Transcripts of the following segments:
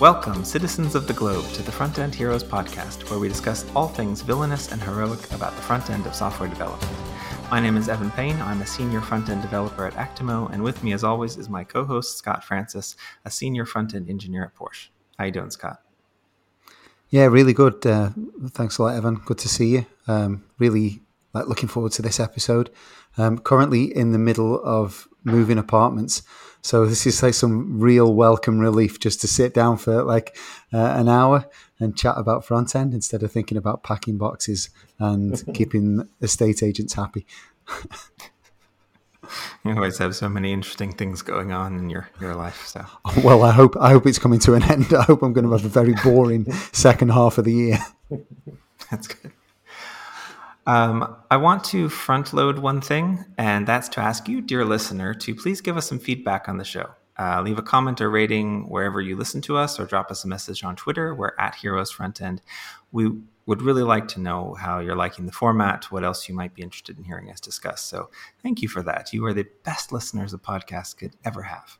Welcome, citizens of the globe, to the Front End Heroes podcast, where we discuss all things villainous and heroic about the front end of software development. My name is Evan Payne. I'm a senior front end developer at Actimo, and with me, as always, is my co-host Scott Francis, a senior front end engineer at Porsche. How you doing, Scott? Yeah, really good. Uh, thanks a lot, Evan. Good to see you. Um, really like, looking forward to this episode. Um, currently in the middle of moving apartments, so this is like some real welcome relief just to sit down for like uh, an hour and chat about front end instead of thinking about packing boxes and keeping estate agents happy. you always have so many interesting things going on in your, your life. So well, I hope I hope it's coming to an end. I hope I'm going to have a very boring second half of the year. That's good. Um, I want to front load one thing, and that's to ask you, dear listener, to please give us some feedback on the show. Uh, leave a comment or rating wherever you listen to us, or drop us a message on Twitter. We're at Heroes Front End. We would really like to know how you're liking the format, what else you might be interested in hearing us discuss. So thank you for that. You are the best listeners a podcast could ever have.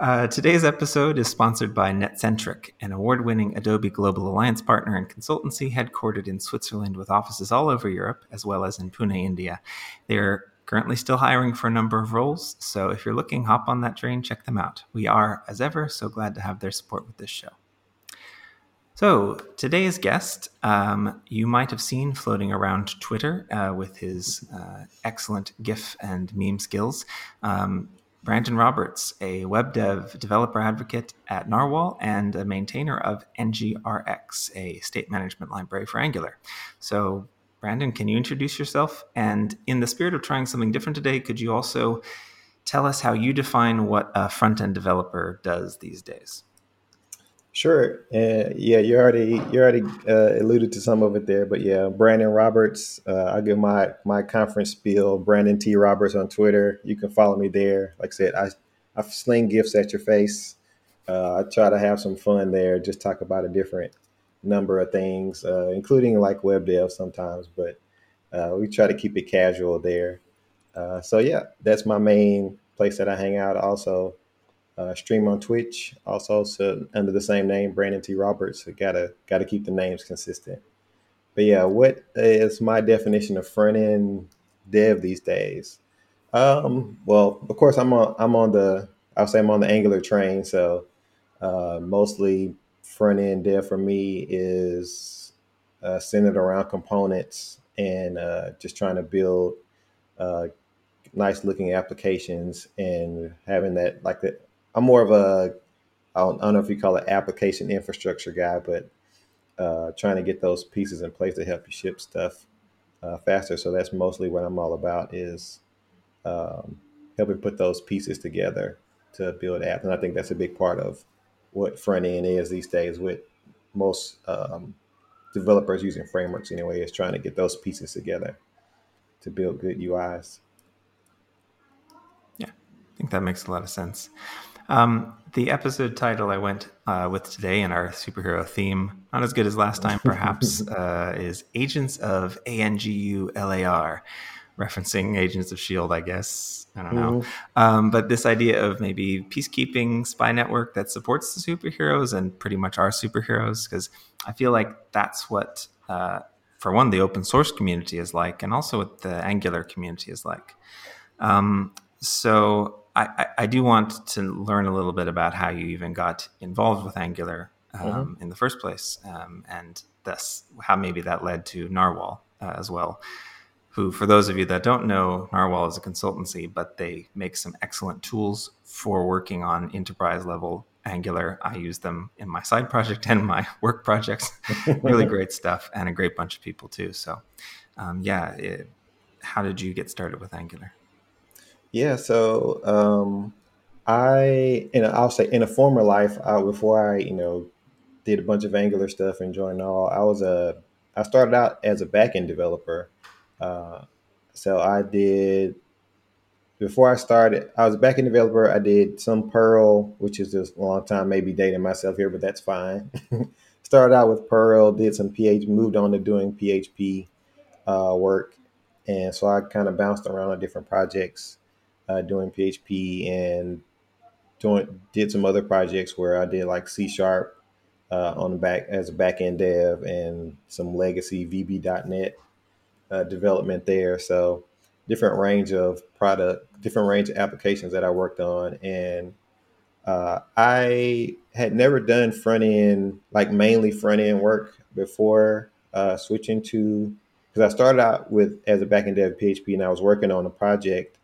Uh, today's episode is sponsored by Netcentric, an award winning Adobe Global Alliance partner and consultancy headquartered in Switzerland with offices all over Europe, as well as in Pune, India. They're currently still hiring for a number of roles, so if you're looking, hop on that train, check them out. We are, as ever, so glad to have their support with this show. So, today's guest, um, you might have seen floating around Twitter uh, with his uh, excellent GIF and meme skills. Um, Brandon Roberts, a web dev developer advocate at Nrwl and a maintainer of NGRX, a state management library for Angular. So, Brandon, can you introduce yourself? And in the spirit of trying something different today, could you also tell us how you define what a front end developer does these days? Sure. Uh, yeah, you already you already uh, alluded to some of it there, but yeah, Brandon Roberts. Uh, I'll give my my conference spiel. Brandon T Roberts on Twitter. You can follow me there. Like I said, I I sling gifts at your face. Uh, I try to have some fun there. Just talk about a different number of things, uh, including like web dev sometimes. But uh, we try to keep it casual there. so yeah, that's my main place that I hang out. Also, uh, stream on Twitch, also so under the same name, Brandon T. Roberts. Gotta gotta keep the names consistent. But yeah, what is my definition of front end dev these days? Um, well, of course, I'm on I'm on the I'll say I'm on the Angular train. So uh, mostly front end dev for me is uh, centered around components and uh, just trying to build uh, nice looking applications and having that like that I'm more of a I don't, I don't know if you call it application infrastructure guy, but uh, trying to get those pieces in place to help you ship stuff uh, faster. So that's mostly what I'm all about is um, helping put those pieces together to build apps. And I think that's a big part of what front end is these days with most um, developers using frameworks anyway, is trying to get those pieces together to build good UIs. Yeah, I think that makes a lot of sense. Um, the episode title I went uh, with today in our superhero theme, not as good as last time, perhaps, uh, is Agents of ANGU LAR, referencing Agents of S.H.I.E.L.D., I guess. I don't know. Mm-hmm. Um, but this idea of maybe peacekeeping spy network that supports the superheroes and pretty much our superheroes, because I feel like that's what, uh, for one, the open source community is like, and also what the Angular community is like. Um, so I, I, do want to learn a little bit about how you even got involved with Angular um, mm-hmm. in the first place, um, and thus how maybe that led to Nrwl uh, as well. Who, for those of you that don't know, Nrwl is a consultancy, but they make some excellent tools for working on enterprise level Angular. I use them in my side project and my work projects. really great stuff, and a great bunch of people too. So, um, yeah, it, how did you get started with Angular? Yeah, so um, I, and I'll say in a former life, uh, before I, you know, did a bunch of Angular stuff and joined all, I was a, I started out as a backend developer. Uh, so I did, before I started, I was a backend developer. I did some Perl, which is just a long time, maybe dating myself here, but that's fine. started out with Perl, did some PHP, moved on to doing PHP uh, work. And so I kind of bounced around on different projects uh, doing PHP and doing did some other projects where I did like C sharp uh, on the back as a back end dev and some legacy VB.NET uh, development there. So different range of product, different range of applications that I worked on, and uh, I had never done front end like mainly front end work before uh, switching to because I started out with as a back end dev PHP and I was working on a project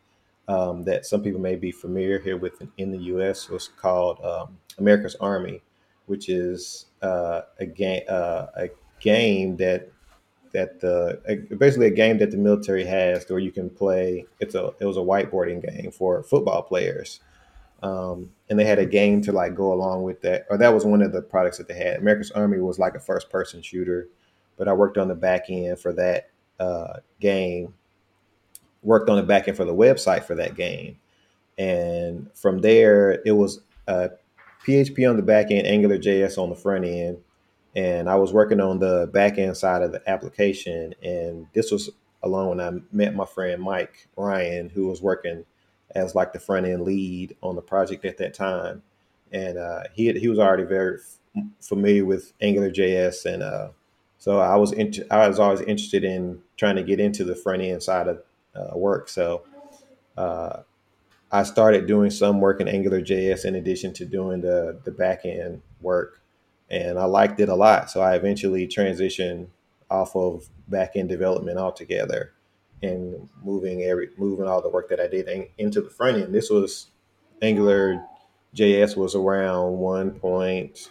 um, that some people may be familiar here with in the U.S. was called um, America's Army, which is uh, a game uh, a game that that the basically a game that the military has where you can play. It's a it was a whiteboarding game for football players. Um, and they had a game to like go along with that, or that was one of the products that they had. America's Army was like a first person shooter, but I worked on the back end for that uh, game, worked on the back end for the website for that game. And from there, it was uh, PHP on the back end, Angular JS on the front end. And I was working on the back end side of the application. And this was along when I met my friend Mike Ryan, who was working as like the front end lead on the project at that time. And uh, he, had, he was already very f- familiar with Angular JS and uh, so I was int- I was always interested in trying to get into the front end side of uh, work. So uh, I started doing some work in Angular JS in addition to doing the the back end work, and I liked it a lot. So I eventually transitioned off of back end development altogether and moving every moving all the work that I did in, into the front end. This was Angular JS was around one point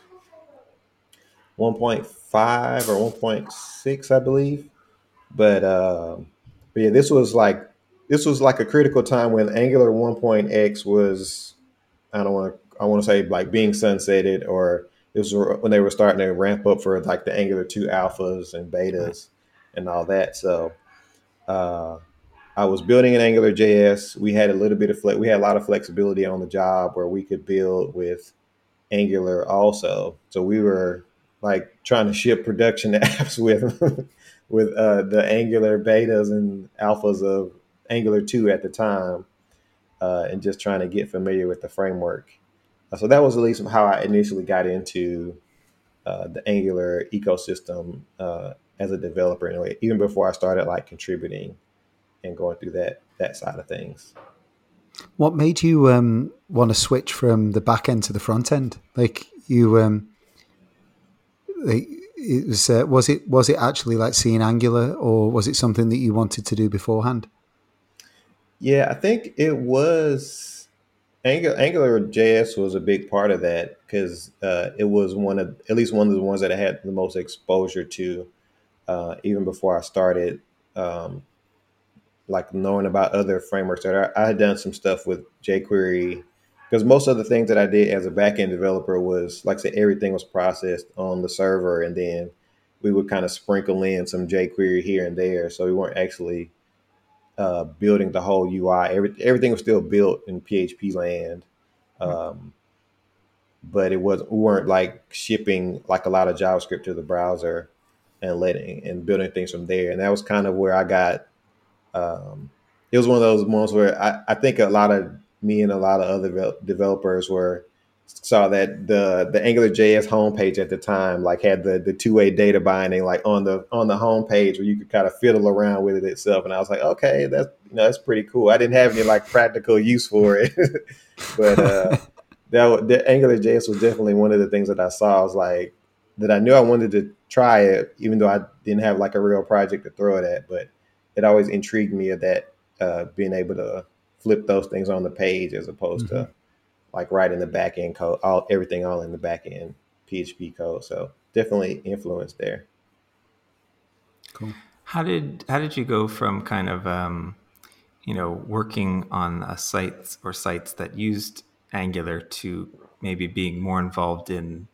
1.5 or 1.6, I believe. But, uh, but yeah, this was like this was like a critical time when Angular 1.x was I don't want to I want to say like being sunsetted or it was when they were starting to ramp up for like the Angular 2 alphas and betas and all that. So uh, I was building an Angular JS. We had a little bit of flex. We had a lot of flexibility on the job where we could build with Angular also. So we were like trying to ship production apps with with uh, the Angular betas and alphas of Angular 2 at the time, uh, and just trying to get familiar with the framework. Uh, so that was at least how I initially got into uh, the Angular ecosystem uh, as a developer, anyway, even before I started like contributing and going through that that side of things. What made you um, want to switch from the back end to the front end? Like you, um, it was uh, was it was it actually like seeing Angular, or was it something that you wanted to do beforehand? Yeah, I think it was Angular, Angular JS was a big part of that because uh, it was one of at least one of the ones that I had the most exposure to, uh, even before I started, um, like knowing about other frameworks. That I, I had done some stuff with jQuery because most of the things that I did as a backend developer was, like I said, everything was processed on the server, and then we would kind of sprinkle in some jQuery here and there. So we weren't actually uh, building the whole UI. Every, everything was still built in PHP land, um, but it was we weren't like shipping like a lot of JavaScript to the browser and letting and building things from there. And that was kind of where I got. Um, it was one of those moments where I, I think a lot of me and a lot of other developers were saw that the the Angular JS homepage at the time like had the the two way data binding like on the on the homepage where you could kind of fiddle around with it itself, and I was like, okay, that's you know that's pretty cool. I didn't have any like practical use for it, but uh, that the Angular JS was definitely one of the things that I saw. I was like that I knew I wanted to try it, even though I didn't have like a real project to throw it at, but it always intrigued me of that uh, being able to flip those things on the page as opposed mm-hmm. to like writing the back end code, all everything all in the back end PHP code. So definitely influence there. Cool. How did how did you go from kind of um, you know working on a sites or sites that used Angular to maybe being more involved in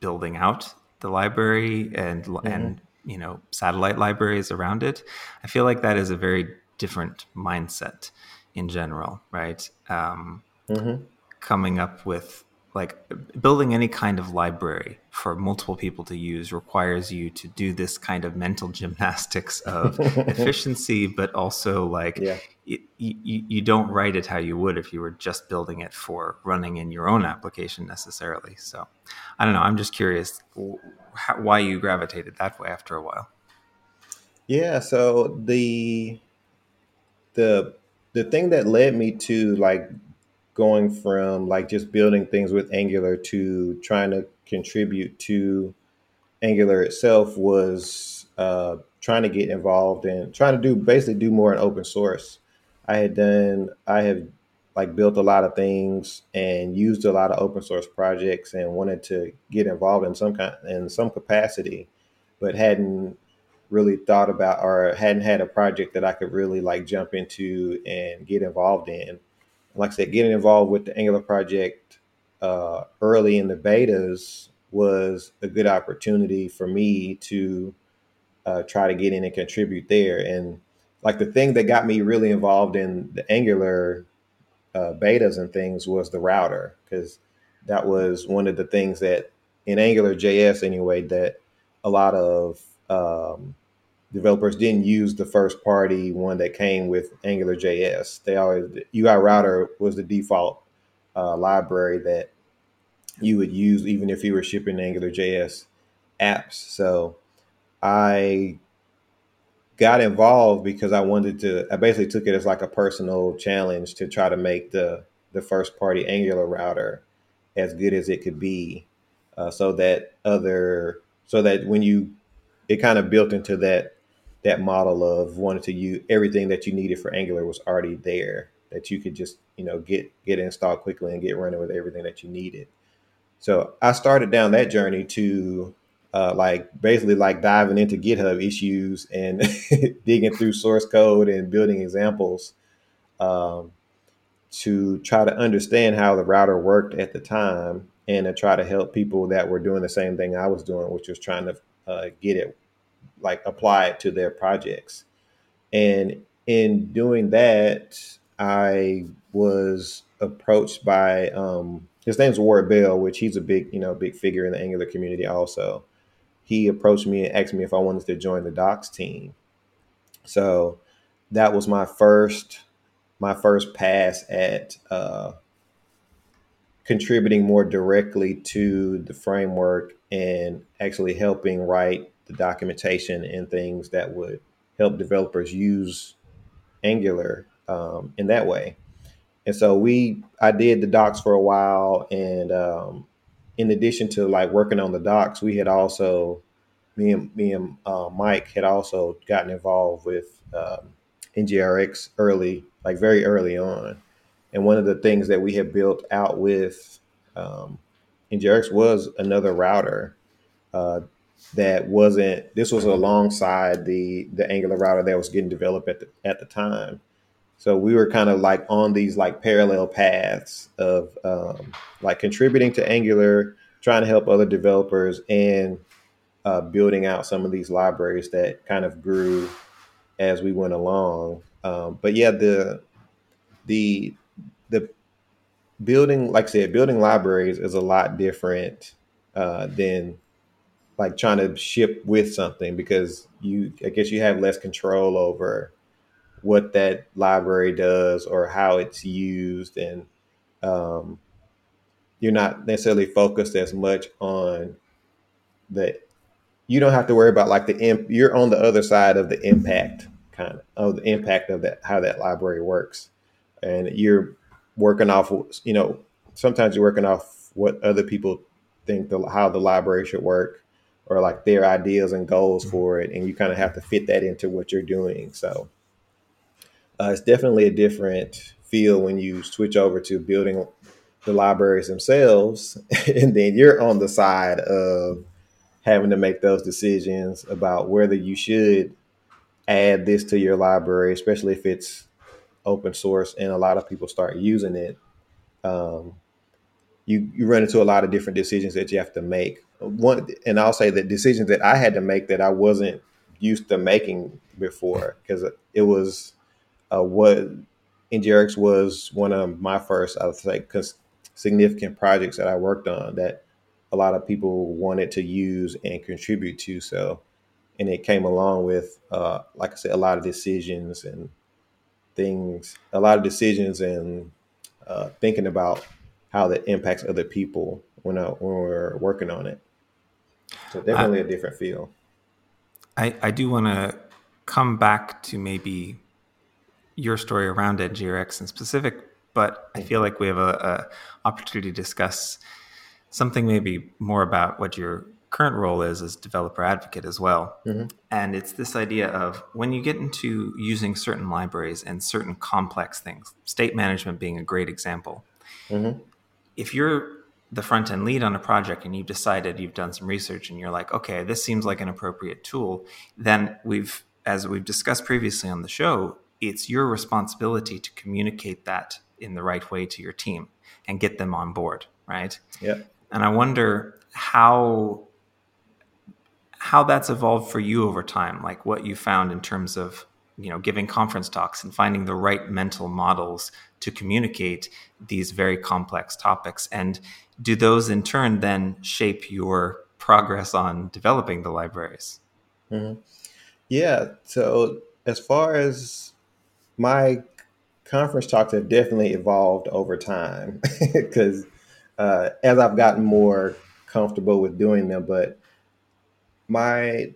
building out the library and mm-hmm. and you know satellite libraries around it? I feel like that is a very different mindset in general, right? Um, mm-hmm. Coming up with like building any kind of library for multiple people to use requires you to do this kind of mental gymnastics of efficiency but also like yeah. you, you, you don't write it how you would if you were just building it for running in your own application necessarily so i don't know i'm just curious how, why you gravitated that way after a while yeah so the the the thing that led me to like going from like just building things with Angular to trying to contribute to Angular itself was uh, trying to get involved and trying to do basically do more in open source. I had done, I have like built a lot of things and used a lot of open source projects and wanted to get involved in some kind in some capacity, but hadn't really thought about or hadn't had a project that I could really like jump into and get involved in like I said, getting involved with the Angular project uh, early in the betas was a good opportunity for me to uh, try to get in and contribute there. And like the thing that got me really involved in the Angular uh, betas and things was the router, because that was one of the things that in Angular JS anyway that a lot of um, developers didn't use the first party one that came with Angular JS. They always UI router was the default uh, library that you would use even if you were shipping Angular JS apps. So I got involved because I wanted to. I basically took it as like a personal challenge to try to make the the first party Angular router as good as it could be, uh, so that other so that when you it kind of built into that that model of wanting to use everything that you needed for Angular was already there that you could just you know get get installed quickly and get running with everything that you needed. So I started down that journey to uh, like basically like diving into GitHub issues and digging through source code and building examples um, to try to understand how the router worked at the time and to try to help people that were doing the same thing I was doing, which was trying to uh, get it like apply it to their projects. And in doing that, I was approached by um, his name's Ward Bell, which he's a big, you know, big figure in the Angular community also. He approached me and asked me if I wanted to join the docs team. So that was my first my first pass at uh, contributing more directly to the framework and actually helping write the documentation and things that would help developers use Angular um, in that way. And so we, I did the docs for a while, and um, in addition to like working on the docs, we had also, me and me and uh, Mike had also gotten involved with um, NGRX early, like very early on. And one of the things that we had built out with um, NGRX was another router uh, that wasn't this was alongside the the angular router that was getting developed at the at the time. So we were kind of like on these like parallel paths of um, like contributing to angular trying to help other developers and uh, building out some of these libraries that kind of grew as we went along. Um, but yeah the the the building like i said building libraries is a lot different uh, than like trying to ship with something because you I guess you have less control over what that library does or how it's used. And um, you're not necessarily focused as much on the you don't have to worry about like the imp you're on the other side of the impact kind of of the impact of that how that library works. And you're working off you know sometimes you're working off what other people think the how the library should work or like their ideas and goals mm-hmm. for it, and you kind of have to fit that into what you're doing. So uh, it's definitely a different feel when you switch over to building the libraries themselves, and then you're on the side of having to make those decisions about whether you should add this to your library, especially if it's open source and a lot of people start using it. Um, you you run into a lot of different decisions that you have to make. One, and I'll say that decisions that I had to make that I wasn't used to making before because it was uh, what NGRX was one of my first, I would say, significant projects that I worked on that a lot of people wanted to use and contribute to. So, and it came along with, uh, like I said, a lot of decisions and things, a lot of decisions and uh, thinking about how that impacts other people when I, when we're working on it. So definitely a different feel. I, I do want to come back to maybe your story around NGRX in specific, but I feel like we have a, a opportunity to discuss something maybe more about what your current role is as developer advocate as well. Mm-hmm. And it's this idea of when you get into using certain libraries and certain complex things, state management being a great example. Mm-hmm. If you're the front end lead on a project and you've decided you've done some research and you're like, okay, this seems like an appropriate tool, then we've, as we've discussed previously on the show, it's your responsibility to communicate that in the right way to your team and get them on board, right? Yeah. And I wonder how how that's evolved for you over time, like what you found in terms of you know giving conference talks and finding the right mental models to communicate these very complex topics and do those in turn then shape your progress on developing the libraries mm-hmm. yeah so as far as my conference talks have definitely evolved over time because uh, as i've gotten more comfortable with doing them but my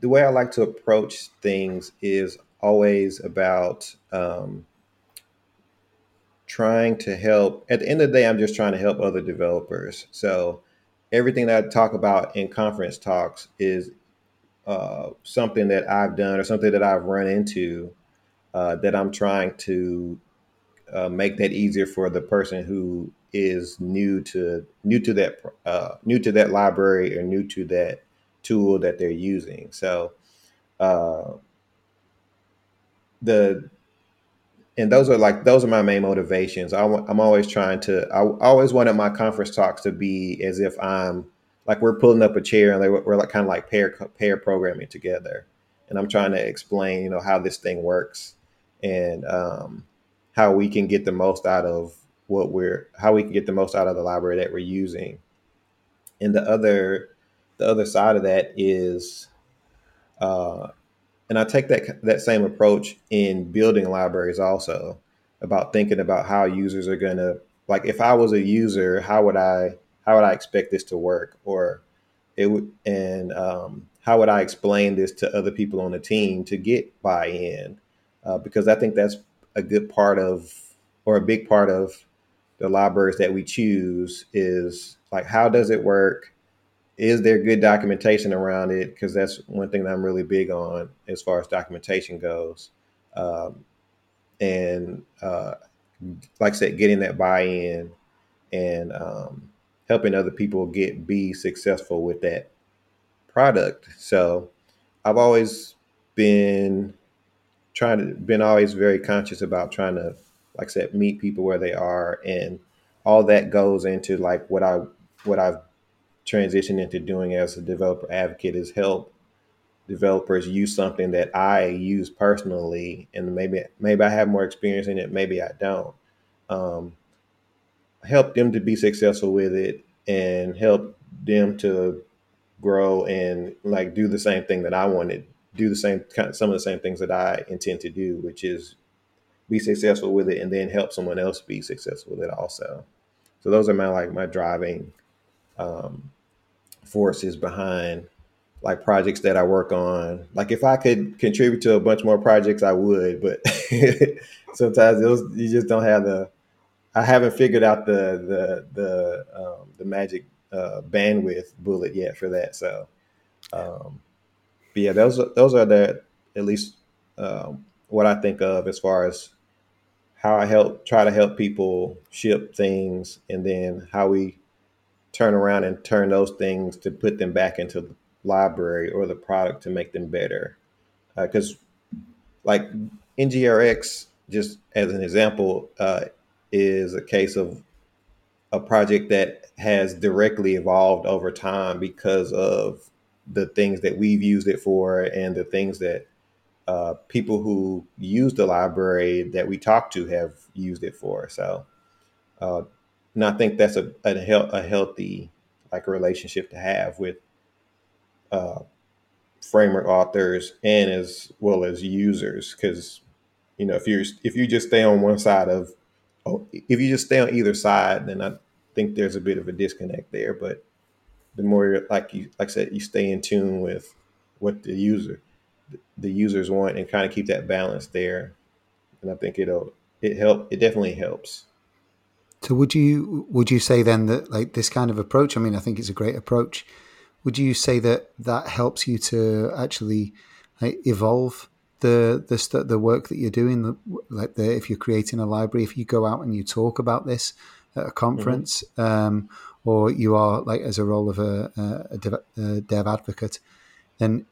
the way I like to approach things is always about um, trying to help. At the end of the day, I'm just trying to help other developers. So everything that I talk about in conference talks is uh, something that I've done or something that I've run into uh, that I'm trying to uh, make that easier for the person who is new to new to that uh, new to that library or new to that tool that they're using. So uh, the and those are like those are my main motivations. I, am always trying to. I always wanted my conference talks to be as if I'm like we're pulling up a chair and we're like kind of like pair pair programming together, and I'm trying to explain you know how this thing works and um, how we can get the most out of what we're how we can get the most out of the library that we're using. And the other the other side of that is, uh, and I take that that same approach in building libraries also about thinking about how users are going to like if I was a user, how would I how would I expect this to work, or it would and um, how would I explain this to other people on the team to get buy-in? Uh, because I think that's a good part of or a big part of the libraries that we choose is like how does it work is there good documentation around it? Because that's one thing that I'm really big on as far as documentation goes. Um, and uh, like I said, getting that buy-in and um, helping other people get be successful with that product. So I've always been trying to been always very conscious about trying to, like I said, meet people where they are, and all that goes into like what I what I've transition into doing as a developer advocate is help developers use something that I use personally, and maybe maybe I have more experience in it, maybe I don't. Um, help them to be successful with it, and help them to grow and like do the same thing that I wanted, do the same some of the same things that I intend to do, which is be successful with it, and then help someone else be successful with it also. So those are my like my driving um, forces behind like projects that I work on. Like if I could contribute to a bunch more projects, I would, but sometimes those you just don't have the. I haven't figured out the the the um, the magic uh, bandwidth bullet yet for that. So, um, but yeah, those those are the at least um, what I think of as far as how I help try to help people ship things, and then how we turn around and turn those things to put them back into the library or the product to make them better. Because, uh, like NGRX, just as an example, uh, is a case of a project that has directly evolved over time because of the things that we've used it for and the things that uh, people who use the library that we talk to have used it for. So, uh, and I think that's a a, a healthy like a relationship to have with uh, framework authors and as well as users. Because you know if you're if you just stay on one side of oh, if you just stay on either side then i think there's a bit of a disconnect there. But the more like you like i said you stay in tune with what the user the users want and kind of keep that balance there. And i think it'll it help it definitely helps so would you would you say then that like this kind of approach i mean i think it's a great approach would you say that that helps you to actually like, evolve the the the work that you're doing? Like the, if you're creating a library, if you go out and you talk about this at a conference, mm-hmm. um, or you are like as a role of a, a, dev, a dev, advocate, then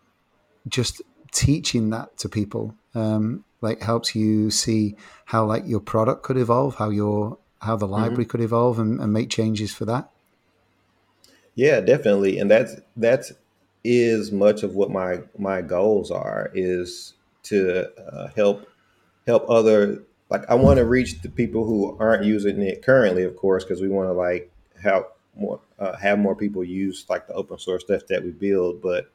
just teaching that to people um, like helps you see how like your product could evolve, how your how the library mm-hmm. could evolve, and, and make changes for that. Yeah, definitely, and that's that's is much of what my my goals are is to uh, help help other like I want to reach the people who aren't using it currently, of course, because we want to like help more uh, have more people use like the open source stuff that we build, but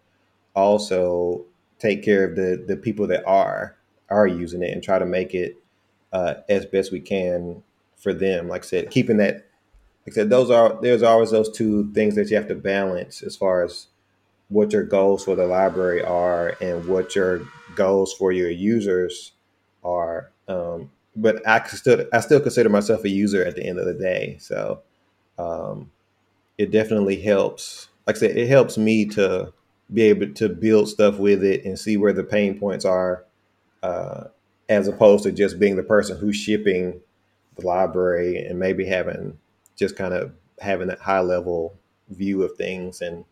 also take care of the the people that are are using it and try to make it uh, as best we can for them. Like I said, keeping that like I said, those are there's always those two things that you have to balance as far as what your goals for the library are and what your goals for your users are. Um, but I still I still consider myself a user at the end of the day. So um, it definitely helps. Like I said, it helps me to be able to build stuff with it and see where the pain points are, uh, as opposed to just being the person who's shipping the library and maybe having just kind of having that high level view of things and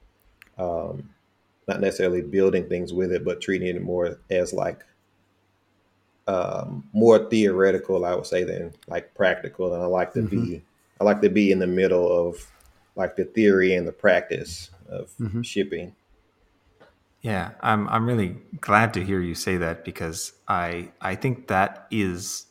um, not necessarily building things with it, but treating it more as like um, more theoretical, I would say, than like practical. And I like to mm-hmm. be, I like to be in the middle of like the theory and the practice of mm-hmm. shipping. Yeah, I'm I'm really glad to hear you say that because I I think that is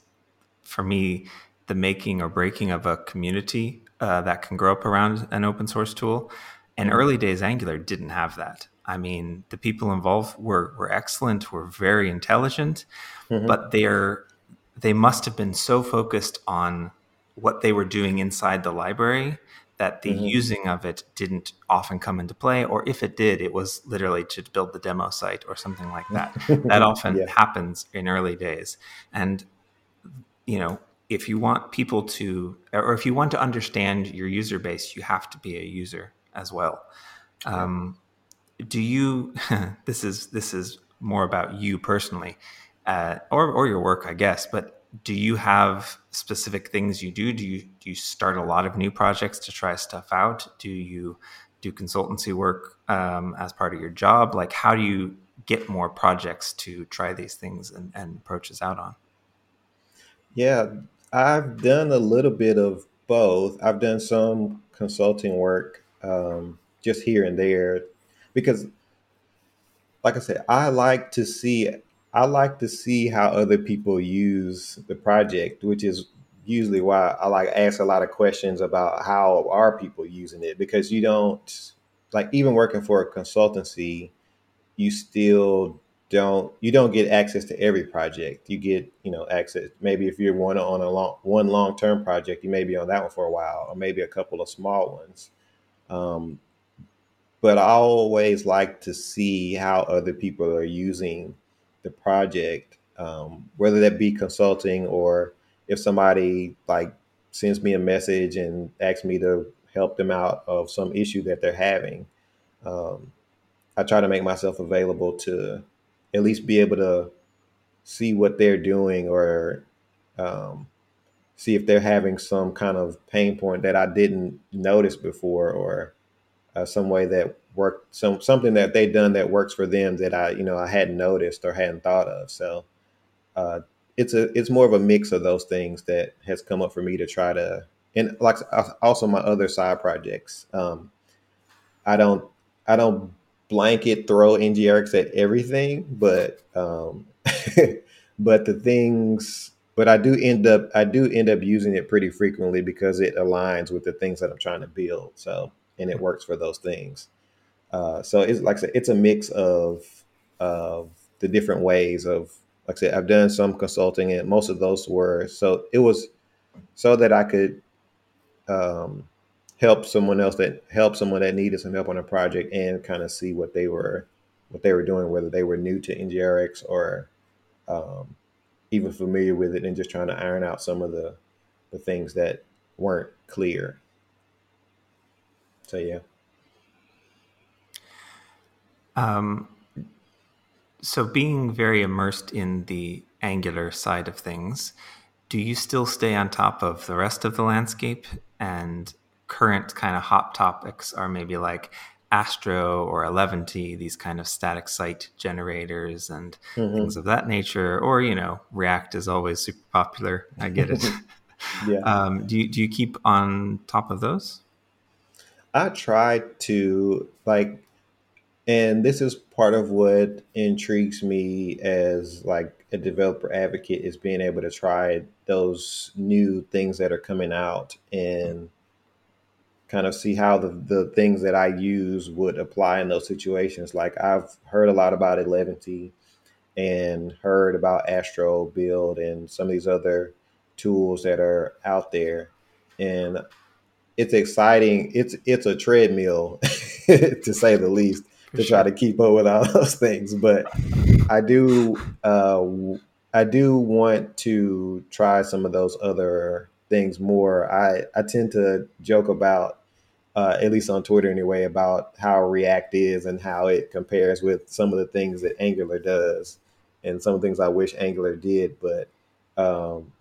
for me the making or breaking of a community uh, that can grow up around an open source tool. And early days Angular didn't have that. I mean, the people involved were were excellent, were very intelligent, mm-hmm. but they're they must have been so focused on what they were doing inside the library that the mm-hmm. using of it didn't often come into play, or if it did, it was literally to build the demo site or something like that. that often yeah. happens in early days, and you know if you want people to, or if you want to understand your user base, you have to be a user as well. Um, do you? this is this is more about you personally, uh, or or your work, I guess. But do you have specific things you do? Do you do you start a lot of new projects to try stuff out? Do you do consultancy work um, as part of your job? Like, how do you get more projects to try these things and, and approaches out on? Yeah, I've done a little bit of both. I've done some consulting work um, just here and there because, like I said, I like to see I like to see how other people use the project, which is usually why I like ask a lot of questions about how are people using it because you don't like even working for a consultancy, you still don't you don't get access to every project. You get you know access maybe if you're one on a long one long term project, you may be on that one for a while, or maybe a couple of small ones. Um, but I always like to see how other people are using the project, um, whether that be consulting or if somebody like sends me a message and asks me to help them out of some issue that they're having. Um, I try to make myself available to at least be able to see what they're doing or um, see if they're having some kind of pain point that I didn't notice before or uh, some way that worked some something that they've done that works for them that I you know I hadn't noticed or hadn't thought of. So uh, it's a it's more of a mix of those things that has come up for me to try to and like also my other side projects um, I don't I don't blanket throw NGRX at everything, but um, but the things but I do end up I do end up using it pretty frequently because it aligns with the things that I'm trying to build. So and it works for those things. Uh, so it's like I said, it's a mix of of the different ways of like I said, I've done some consulting and most of those were so it was so that I could um, help someone else that help someone that needed some help on a project and kind of see what they were what they were doing, whether they were new to NGRX or um, even familiar with it, and just trying to iron out some of the the things that weren't clear. So yeah. Um, so being very immersed in the Angular side of things, do you still stay on top of the rest of the landscape and current kind of hot topics are maybe like Astro or Eleventy, these kind of static site generators and mm-hmm. things of that nature. Or, you know, React is always super popular. I get it. yeah. Um, do, you, do you keep on top of those? I try to, like, and this is part of what intrigues me as like a developer advocate is being able to try those new things that are coming out and kind of see how the, the things that I use would apply in those situations. Like I've heard a lot about Eleventy and heard about Astro Build and some of these other tools that are out there. And it's exciting. It's it's a treadmill to say the least to try to keep up with all those things. But I do uh, I do want to try some of those other things more. I, I tend to joke about, uh, at least on Twitter anyway, about how React is and how it compares with some of the things that Angular does, and some things I wish Angular did. But um,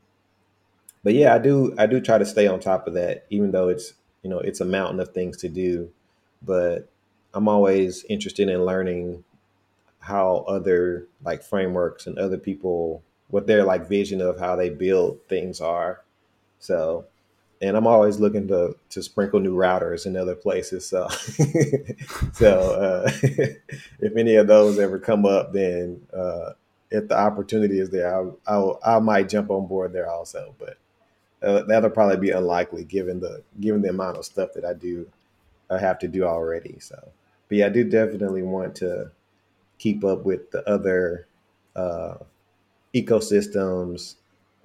but yeah, I do I do try to stay on top of that, even though it's you know it's a mountain of things to do. But I'm always interested in learning how other like frameworks and other people what their like vision of how they build things are. So, and I'm always looking to to sprinkle new routers in other places. So, so uh, if any of those ever come up, then uh, if the opportunity is there, I, I I might jump on board there also. But uh, that'll probably be unlikely given the given the amount of stuff that I do I have to do already. So, but yeah, I do definitely want to keep up with the other uh, ecosystems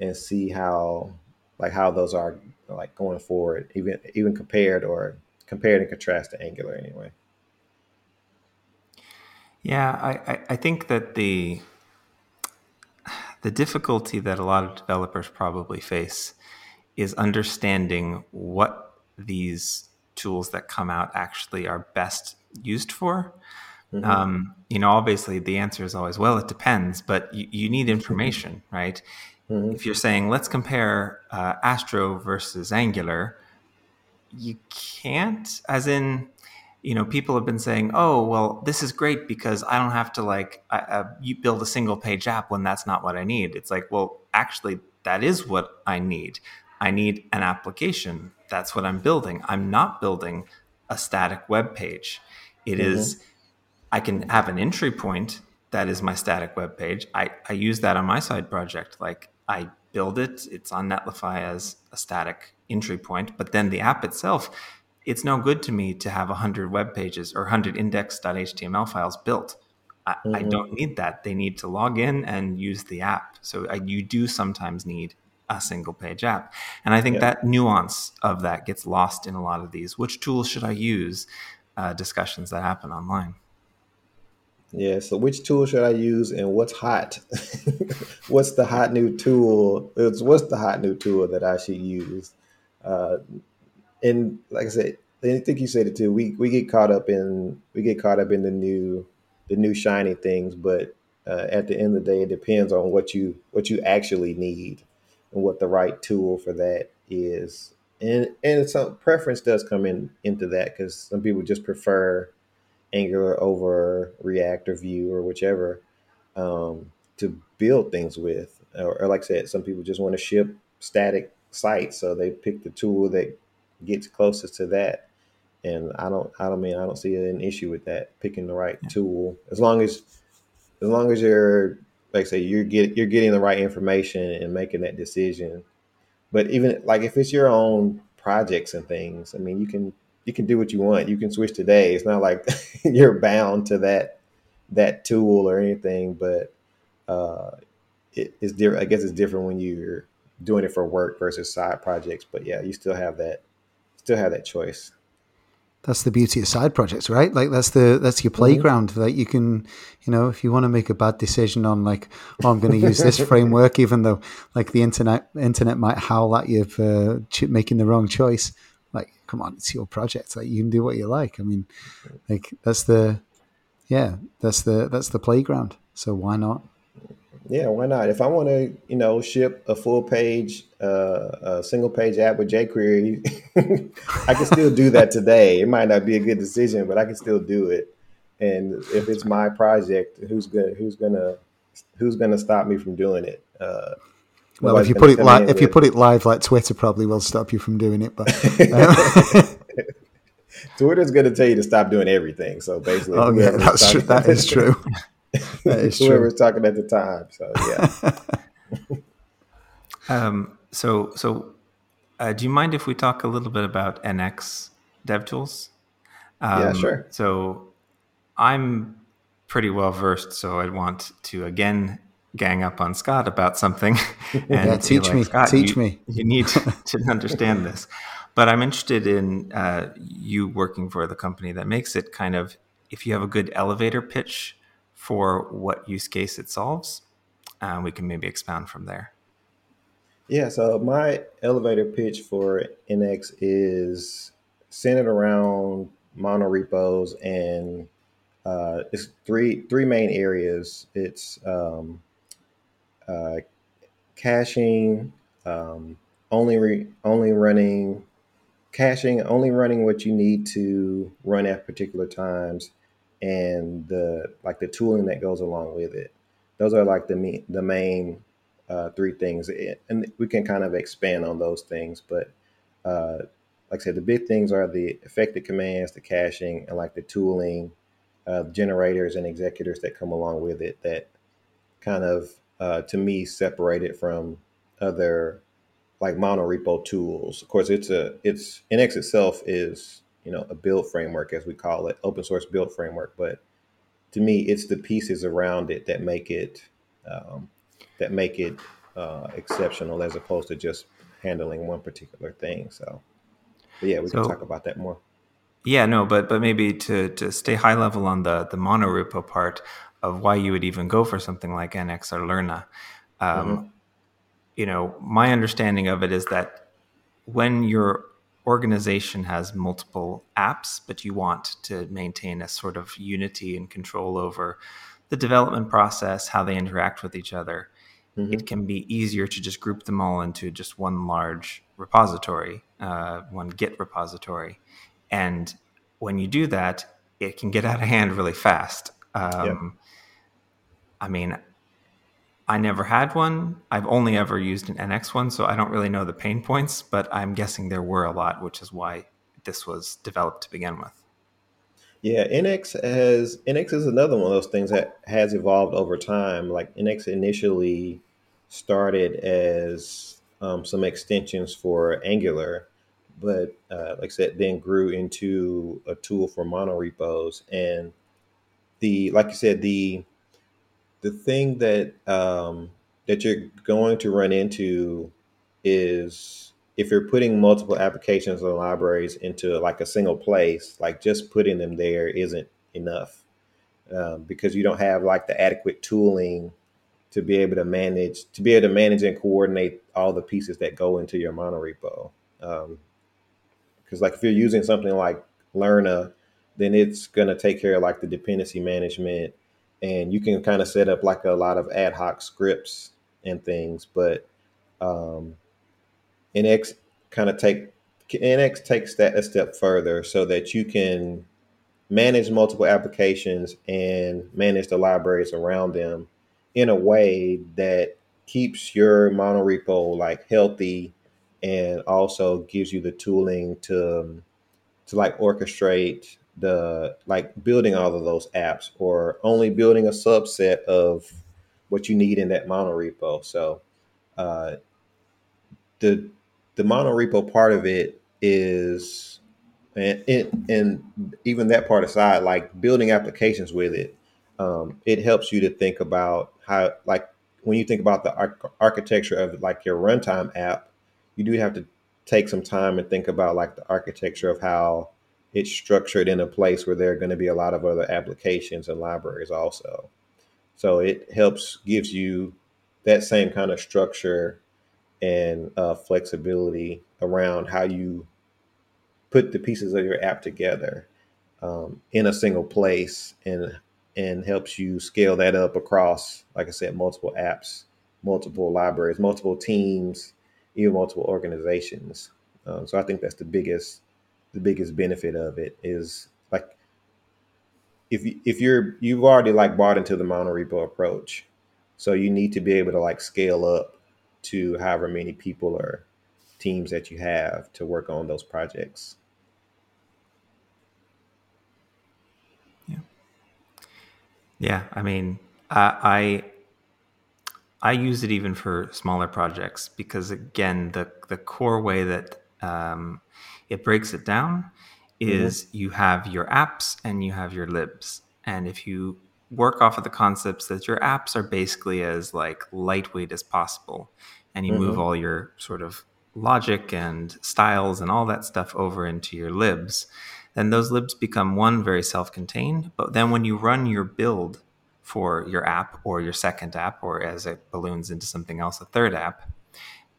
and see how like how those are like going forward, even even compared or compared and contrast to Angular anyway. Yeah, I, I think that the the difficulty that a lot of developers probably face is understanding what these tools that come out actually are best used for. Mm-hmm. Um, you know, obviously the answer is always, well, it depends, but you, you need information, right? Mm-hmm. If you're saying, let's compare uh, Astro versus Angular, you can't, as in, you know, people have been saying, oh, well, this is great because I don't have to like uh, you build a single page app when that's not what I need. It's like, well, actually, that is what I need. I need an application. That's what I'm building. I'm not building a static web page. It mm-hmm. is I can have an entry point that is my static web page. I, I use that on my side project. Like I build it, it's on Netlify as a static entry point, but then the app itself, it's no good to me to have 100 web pages or 100 index.html files built. I, mm-hmm. I, don't need that. They need to log in and use the app. So I, you do sometimes need a single page app. And I think that nuance of that gets lost in a lot of these. Which tools should I use? Uh, discussions that happen online. Yeah. So which tool should I use and what's hot? what's the hot new tool? It's what's the hot new tool that I should use? Uh, and like I said, I think you said it too. We we get caught up in we get caught up in the new the new shiny things, but uh, at the end of the day, it depends on what you what you actually need and what the right tool for that is. And and some preference does come in into that because some people just prefer Angular over React or Vue or whichever um, to build things with. Or, or, like I said, some people just want to ship static sites, so they pick the tool that gets closest to that. And I don't, I don't mean I don't see an issue with that picking the right yeah. tool as long as as long as you're like I say, you're get you're getting the right information and making that decision. But even like if it's your own projects and things, I mean, you can you can do what you want. You can switch today. It's not like you're bound to that that tool or anything. But uh, it, it's different. I guess it's different when you're doing it for work versus side projects. But yeah, you still have that still have that choice that's the beauty of side projects, right? Like that's the that's your mm-hmm. playground mm-hmm. that you can, you know, if you want to make a bad decision on like, oh, I'm going to use this framework, even though like the internet internet might howl at you for making the wrong choice. Like, come on, it's your project. Like you can do what you like. I mean, like that's the, yeah, that's the that's the playground. So why not? Yeah, why not? If I want to, you know, ship a full page, uh, a single page app with jQuery, I can still do that today. It might not be a good decision, but I can still do it. And if it's my project, who's gonna who's gonna who's gonna stop me from doing it? Uh, well, if you put it live, if you put it live, like Twitter probably will stop you from doing it. But um. Twitter's going to tell you to stop doing everything. So basically, oh yeah, that's true. That is true. That is whoever was talking at the time. So yeah. um, so so, uh, do you mind if we talk a little bit about NX DevTools? Um, yeah, sure. So I'm pretty well versed, so I'd want to again gang up on Scott about something. and yeah, teach like, me. Teach you, me. You need to, to understand this. But I'm interested in uh, you working for the company that makes it kind of if you have a good elevator pitch for what use case it solves, uh, we can maybe expound from there. Yeah, so my elevator pitch for NX is centered around monorepos and uh, it's three three main areas. It's um, uh, caching, um, only re- only running caching, only running what you need to run at particular times, and the like the tooling that goes along with it. Those are like the the main uh, three things, and we can kind of expand on those things. But uh, like I said, the big things are the effective commands, the caching, and like the tooling, uh, generators and executors that come along with it. That kind of uh, to me separated from other like monorepo tools. Of course, it's a it's NX itself is you know a build framework as we call it open source build framework but to me it's the pieces around it that make it um, that make it uh, exceptional as opposed to just handling one particular thing so yeah we so, can talk about that more yeah no but but maybe to to stay high level on the the monorepo part of why you would even go for something like nx or lerna um, mm-hmm. you know my understanding of it is that when you're organization has multiple apps, but you want to maintain a sort of unity and control over the development process, how they interact with each other, mm-hmm. it can be easier to just group them all into just one large repository, uh, one Git repository. And when you do that, it can get out of hand really fast. Um. I mean, I never had one. I've only ever used an NX one, so I don't really know the pain points, but I'm guessing there were a lot, which is why this was developed to begin with. Yeah, NX has NX is another one of those things that has evolved over time. Like NX initially started as um, some extensions for Angular, but uh, like I said, then grew into a tool for monorepos. And the like you said, the the thing that um, that you're going to run into is if you're putting multiple applications or libraries into like a single place, like just putting them there isn't enough um, because you don't have like the adequate tooling to be able to manage to be able to manage and coordinate all the pieces that go into your monorepo. Because um, like if you're using something like Lerna, then it's going to take care of like the dependency management and you can kind of set up like a lot of ad hoc scripts and things. But um, NX kind of take NX takes that a step further so that you can manage multiple applications and manage the libraries around them in a way that keeps your monorepo like healthy and also gives you the tooling to to like orchestrate the like building all of those apps or only building a subset of what you need in that monorepo. So uh, the the monorepo part of it is and, and, and even that part aside, like building applications with it, um, it helps you to think about how, like, when you think about the arch- architecture of like your runtime app, you do have to take some time and think about like the architecture of how it's structured in a place where there are going to be a lot of other applications and libraries also. So it helps gives you that same kind of structure and uh, flexibility around how you put the pieces of your app together um, in a single place and and helps you scale that up across, like I said, multiple apps, multiple libraries, multiple teams, even multiple organizations. Um, so I think that's the biggest the biggest benefit of it is like if you, if you're you've already like bought into the monorepo approach, so you need to be able to like scale up to however many people or teams that you have to work on those projects. Yeah, Yeah, I mean, I, I I use it even for smaller projects because again, the the core way that um, it breaks it down is mm-hmm. you have your apps and you have your libs, and if you work off of the concepts that your apps are basically as like lightweight as possible, and you mm-hmm. move all your sort of logic and styles and all that stuff over into your libs then those libs become one very self-contained but then when you run your build for your app or your second app or as it balloons into something else a third app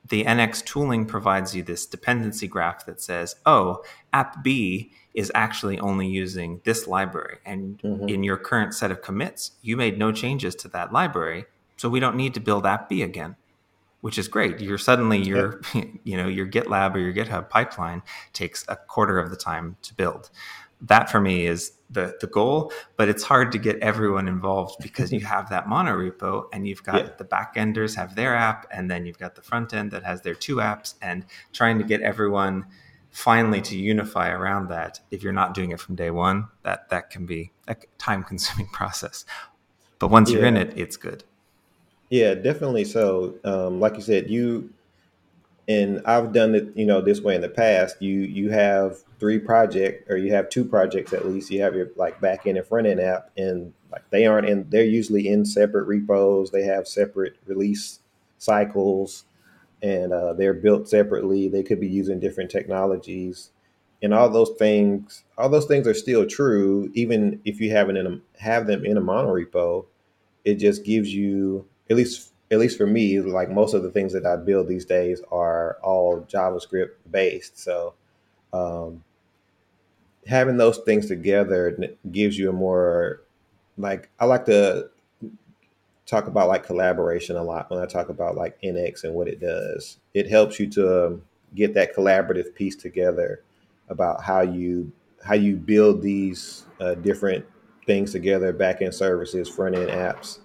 the nx tooling provides you this dependency graph that says oh app b is actually only using this library and mm-hmm. in your current set of commits you made no changes to that library so we don't need to build app b again which is great. You're suddenly your you know your GitLab or your GitHub pipeline takes a quarter of the time to build. That for me is the the goal, but it's hard to get everyone involved because you have that monorepo and you've got yeah. the backenders have their app and then you've got the front end that has their two apps and trying to get everyone finally to unify around that if you're not doing it from day one that that can be a time consuming process but once yeah. you're in it it's good yeah, definitely. So, um, like you said, you and I've done it, you know, this way in the past. You you have three project or you have two projects at least. You have your like back end and front end app, and like they aren't in. They're usually in separate repos. They have separate release cycles, and uh, they're built separately. They could be using different technologies, and all those things. All those things are still true, even if you have it in a, have them in a monorepo. It just gives you at least at least for me, like most of the things that I build these days are all JavaScript based. So um, having those things together gives you a more like I like to talk about like collaboration a lot when I talk about like NX and what it does. It helps you to um, get that collaborative piece together about how you how you build these uh, different things together, backend services, front end apps,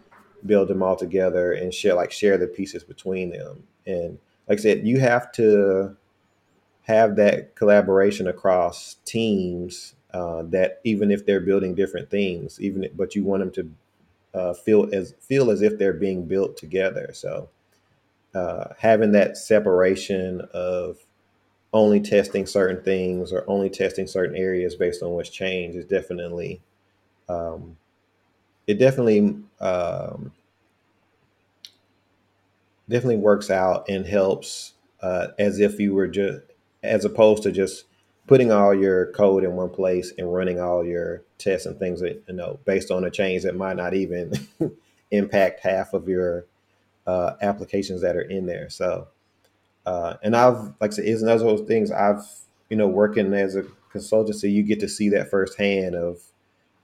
build them all together and share like share the pieces between them. And like I said, you have to have that collaboration across teams uh, that even if they're building different things, even if, but you want them to uh, feel as feel as if they're being built together. So uh, having that separation of only testing certain things or only testing certain areas based on what's changed is definitely um, it definitely um, definitely works out and helps uh, as if you were just as opposed to just putting all your code in one place and running all your tests and things that you know based on a change that might not even impact half of your uh, applications that are in there. So, uh, and I've like I said, it's another those things I've you know working as a consultancy, you get to see that firsthand of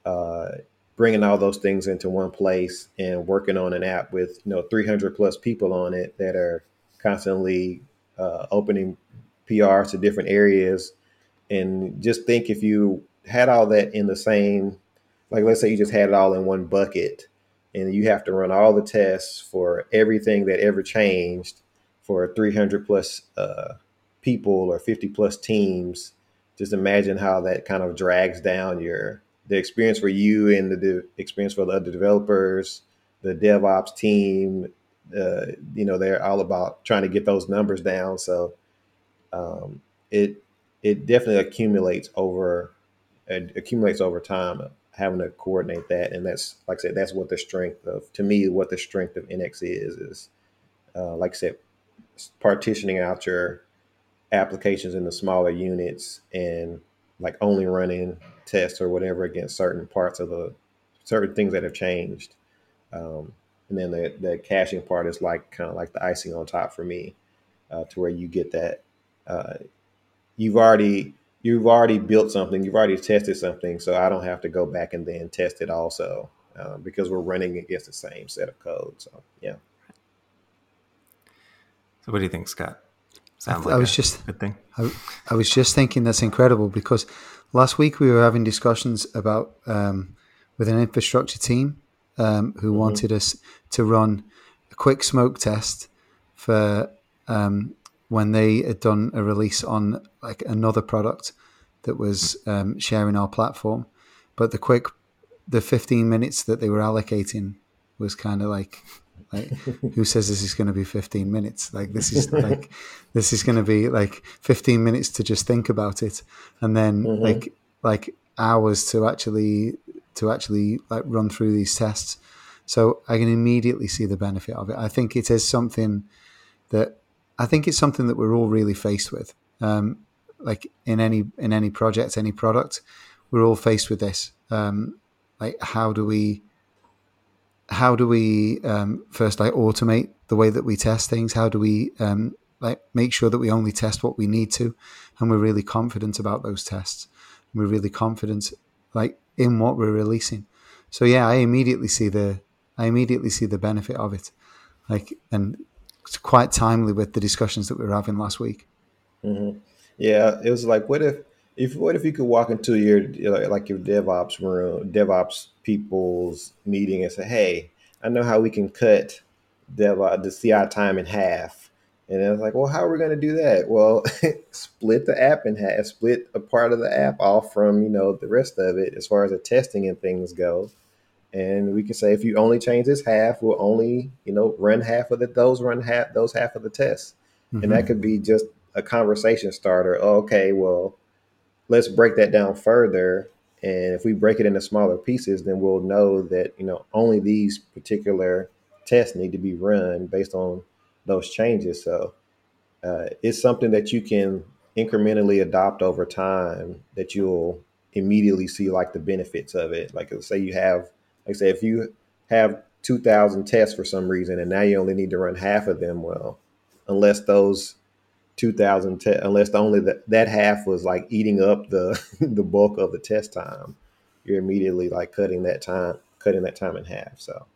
uh, bringing all those things into one place and working on an app with you know 300 plus people on it that are constantly uh, opening PRs to different areas. And just think if you had all that in the same like let's say you just had it all in one bucket and you have to run all the tests for everything that ever changed for 300 plus uh, people or 50 plus teams just imagine how that kind of drags down your the experience for you and the de- experience for the other developers the DevOps team, uh, you know, they're all about trying to get those numbers down. So um, it it definitely accumulates over accumulates over time having to coordinate that and that's like i said that's what the strength of to me what the strength of nx is is uh, like i said partitioning out your applications into smaller units and like only running tests or whatever against certain parts of the certain things that have changed. Um, and then the, the caching part is like kind of like the icing on top for me uh, to where you get that uh, you've already you've already built something you've already tested something so i don't have to go back and then test it also uh, because we're running against the same set of code so yeah. So what do you think scott Sounds I, like I was just good thing. I, I, was just thinking that's incredible because last week we were having discussions about um, with an infrastructure team um, who mm-hmm. wanted us to run a quick smoke test for um, when they had done a release on like another product that was um, sharing our platform, but the quick the 15 minutes that they were allocating was kind of like like, who says this is going to be 15 minutes? Like, this is like, this is going to be like 15 minutes to just think about it, and then mm-hmm. like like hours to actually to actually like run through these tests. So I can immediately see the benefit of it. I think it is something that I think it's something that we're all really faced with. Um, like in any in any project, any product, we're all faced with this. Um, like, how do we how do we um, first like automate the way that we test things? How do we um, like make sure that we only test what we need to, and we're really confident about those tests. We're really confident like in what we're releasing. So yeah, I immediately see the I immediately see the benefit of it, like and it's quite timely with the discussions that we were having last week. Mm-hmm. Yeah, it was like, what if if what if you could walk into your like your DevOps room, DevOps people's meeting and say, "Hey, I know how we can cut Dev the CI time in half." And I was like, "Well, how are we going to do that?" Well, split the app in half, split a part of the app off from you know the rest of it as far as the testing and things go. And we can say if you only change this half, we'll only you know run half of the those run half those half of the tests, mm-hmm. and that mm-hmm. could be just a conversation starter. Oh, okay, well let's break that down further. And if we break it into smaller pieces, then we'll know that, you know, only these particular tests need to be run based on those changes. So uh, it's something that you can incrementally adopt over time that you'll immediately see like the benefits of it. Like say you have, like say if you have 2000 tests for some reason and now you only need to run half of them, well, unless those 2010 unless the only that that half was like eating up the the bulk of the test time you're immediately like cutting that time cutting that time in half so.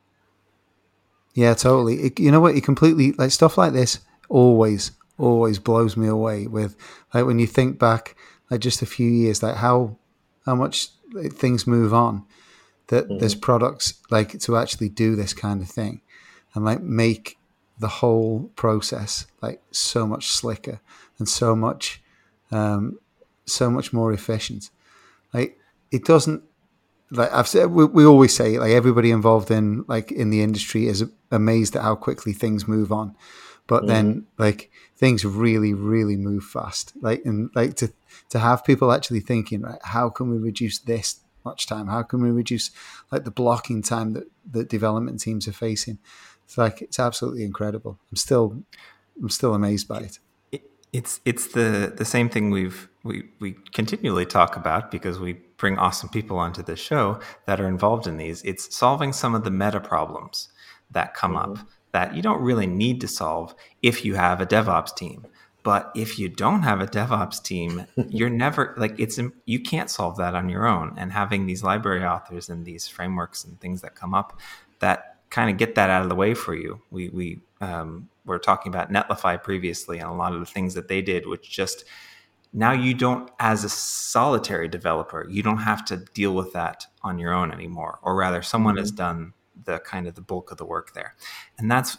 Yeah totally. It, you know what? You completely like stuff like this always always blows me away with like when you think back like just a few years like how how much things move on that mm-hmm. there's products like to actually do this kind of thing and like make the whole process like so much slicker and so much um, so much more efficient. Like it doesn't like I've said we, we always say like everybody involved in like in the industry is amazed at how quickly things move on. But mm. then like things really, really move fast. Like and like to to have people actually thinking, right, how can we reduce this much time? How can we reduce like the blocking time that, that development teams are facing? It's like it's absolutely incredible. I'm still I'm still amazed by it. It's it's the the same thing we've we we continually talk about because we bring awesome people onto the show that are involved in these. It's solving some of the meta problems that come mm-hmm. up that you don't really need to solve if you have a DevOps team. But if you don't have a DevOps team, you're never like it's you can't solve that on your own. And having these library authors and these frameworks and things that come up that kind of get that out of the way for you. We we um, were talking about Netlify previously and a lot of the things that they did, which just now you don't, as a solitary developer, you don't have to deal with that on your own anymore, or rather, someone mm-hmm. has done the kind of the bulk of the work there, and that's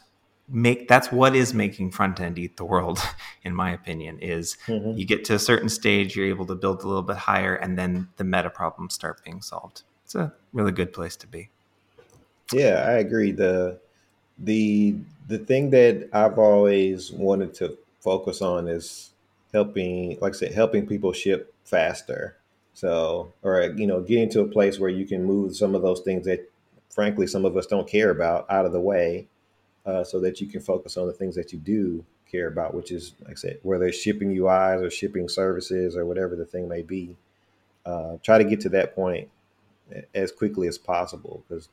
make that's what is making front end eat the world in my opinion is mm-hmm. you get to a certain stage you're able to build a little bit higher and then the meta problems start being solved it's a really good place to be Yeah, I agree. The the the thing that I've always wanted to focus on is helping, like I said, helping people ship faster. So, or you know, getting to a place where you can move some of those things that, frankly, some of us don't care about out of the way, uh, so that you can focus on the things that you do care about, which is, like I said, whether it's shipping UIs or shipping services or whatever the thing may be. Uh, try to get to that point as quickly as possible because,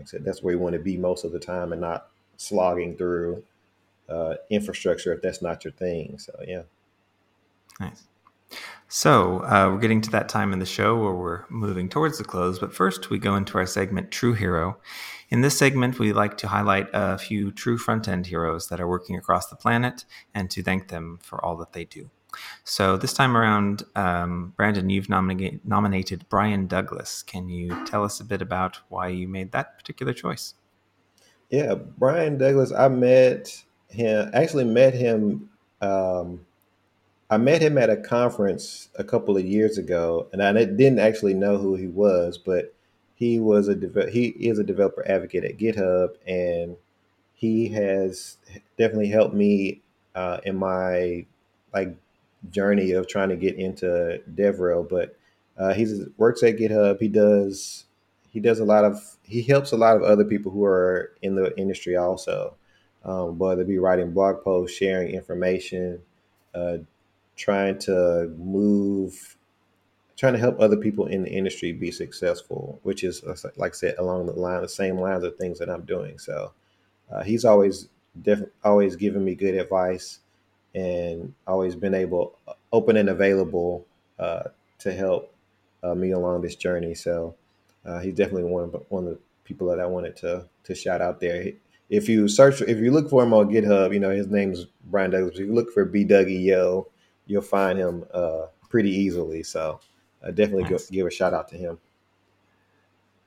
like I said, that's where you want to be most of the time and not slogging through uh, infrastructure if that's not your thing. So, yeah. Nice. So, uh, we're getting to that time in the show where we're moving towards the close, but first we go into our segment True Hero. In this segment, we like to highlight a few true front end heroes that are working across the planet and to thank them for all that they do. So, this time around, um, Brandon, you've nominated, nominated Brian Douglas. Can you tell us a bit about why you made that particular choice? Yeah, Brian Douglas, I met him, actually met him. Um, I met him at a conference a couple of years ago, and I didn't actually know who he was, but he was a deve- he is a developer advocate at GitHub, and he has definitely helped me uh, in my like journey of trying to get into DevRel. But uh, he works at GitHub. He does he does a lot of he helps a lot of other people who are in the industry also, um, whether it be writing blog posts, sharing information, uh, trying to move, trying to help other people in the industry be successful, which is like I said along the line the same lines of things that I'm doing. So uh, he's always def- always giving me good advice and always been able open and available uh, to help uh, me along this journey. So uh, he's definitely one of one of the people that I wanted to to shout out there. If you search, if you look for him on GitHub, you know his name is Brian Douglas. If you look for B Dougie Yo, you'll find him uh, pretty easily. So uh, definitely nice. give, give a shout out to him.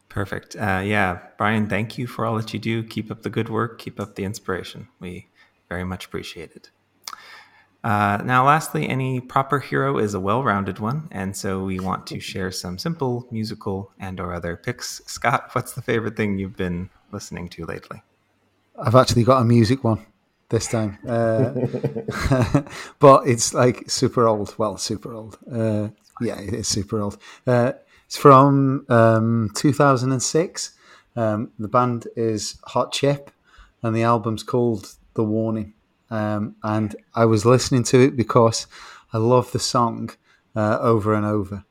Perfect. Uh, yeah, Brian, thank you for all that you do. Keep up the good work. Keep up the inspiration. We very much appreciate it. Uh, now, lastly, any proper hero is a well-rounded one, and so we want to share some simple musical and/or other picks. Scott, what's the favorite thing you've been listening to lately? I've actually got a music one this time, uh, but it's like super old. Well, super old. Uh, yeah, it is super old. Uh, it's from um, 2006. Um, the band is Hot Chip, and the album's called The Warning. Um, and I was listening to it because I love the song uh, over and over.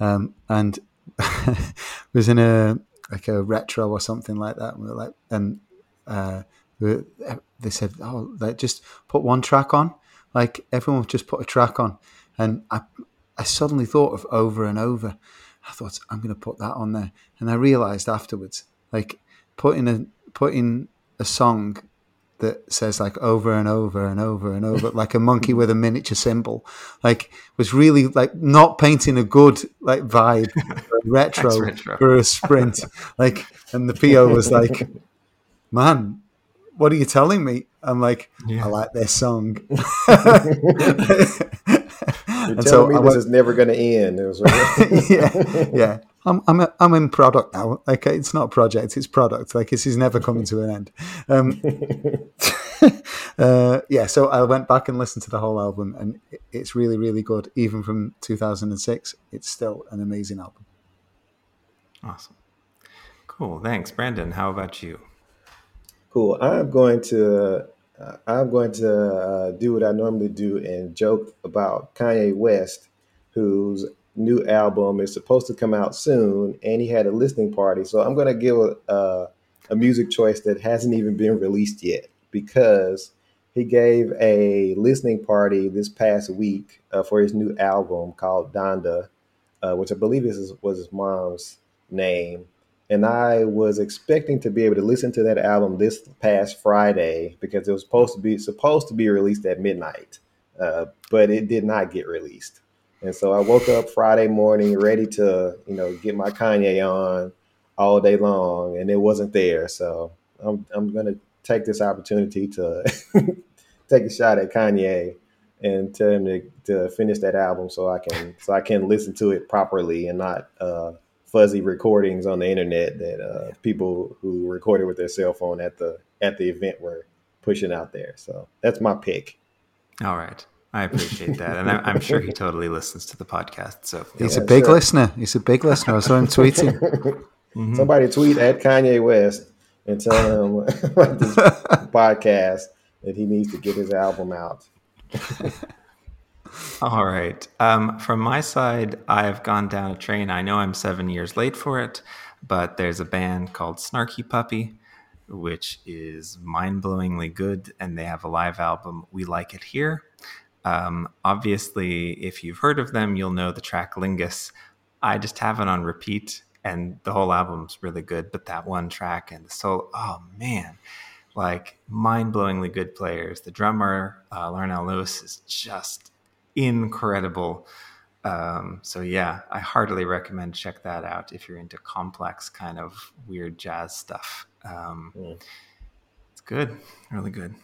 Um, and was in a like a retro or something like that. And we like, and uh, they said, "Oh, like, just put one track on." Like everyone just put a track on, and I, I suddenly thought of over and over. I thought I'm going to put that on there, and I realized afterwards, like putting a putting a song that says like over and over and over and over, like a monkey with a miniature cymbal, like was really like not painting a good like vibe retro, retro, for a sprint. like, and the PO was like, "Man, what are you telling me?" I'm like, yeah. "I like this song." You're telling so me I this went, is never going to end. it was yeah, yeah. I'm I'm a, I'm in product now. Like it's not a project, it's product. Like this is never coming to an end. Um, uh, yeah, so I went back and listened to the whole album, and it's really really good. Even from 2006, it's still an amazing album. Awesome, cool. Thanks, Brandon. How about you? Cool. I'm going to uh, I'm going to uh, do what I normally do and joke about Kanye West, whose new album is supposed to come out soon, and he had a listening party. So I'm going to give a, a, music choice that hasn't even been released yet because he gave a listening party this past week uh, for his new album called Donda, uh, which I believe is, was his mom's name. And I was expecting to be able to listen to that album this past Friday because it was supposed to be supposed to be released at midnight, uh, but it did not get released. And so I woke up Friday morning ready to, you know, get my Kanye on all day long, and it wasn't there. So I'm I'm gonna take this opportunity to take a shot at Kanye and tell him to, to finish that album so I can so I can listen to it properly and not uh, fuzzy recordings on the internet that uh, people who recorded with their cell phone at the at the event were pushing out there. So that's my pick. All right. I appreciate that, and I'm sure he totally listens to the podcast. So he's yeah, a big sure. listener. He's a big listener. I saw him tweeting. mm-hmm. Somebody tweet at Kanye West and tell him about this podcast that he needs to get his album out. All right. Um, from my side, I've gone down a train. I know I'm seven years late for it, but there's a band called Snarky Puppy, which is mind blowingly good, and they have a live album, We Like It Here. Um, obviously, if you've heard of them, you'll know the track Lingus. I just have it on repeat, and the whole album's really good. But that one track and the solo, oh man, like mind blowingly good players. The drummer, uh, Larnell Lewis, is just incredible. Um, so yeah, I heartily recommend check that out if you're into complex kind of weird jazz stuff. Um, mm. It's good, really good.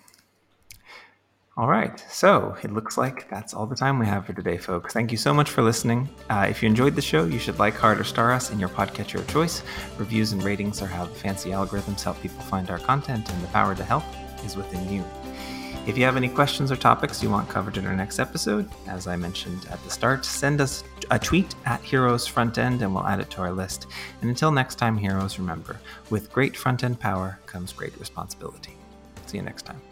All right, so it looks like that's all the time we have for today, folks. Thank you so much for listening. Uh, if you enjoyed the show, you should like, heart, or star us in your podcatcher of choice. Reviews and ratings are how the fancy algorithms help people find our content, and the power to help is within you. If you have any questions or topics you want covered in our next episode, as I mentioned at the start, send us a tweet at Heroes Front End and we'll add it to our list. And until next time, heroes, remember with great front end power comes great responsibility. See you next time.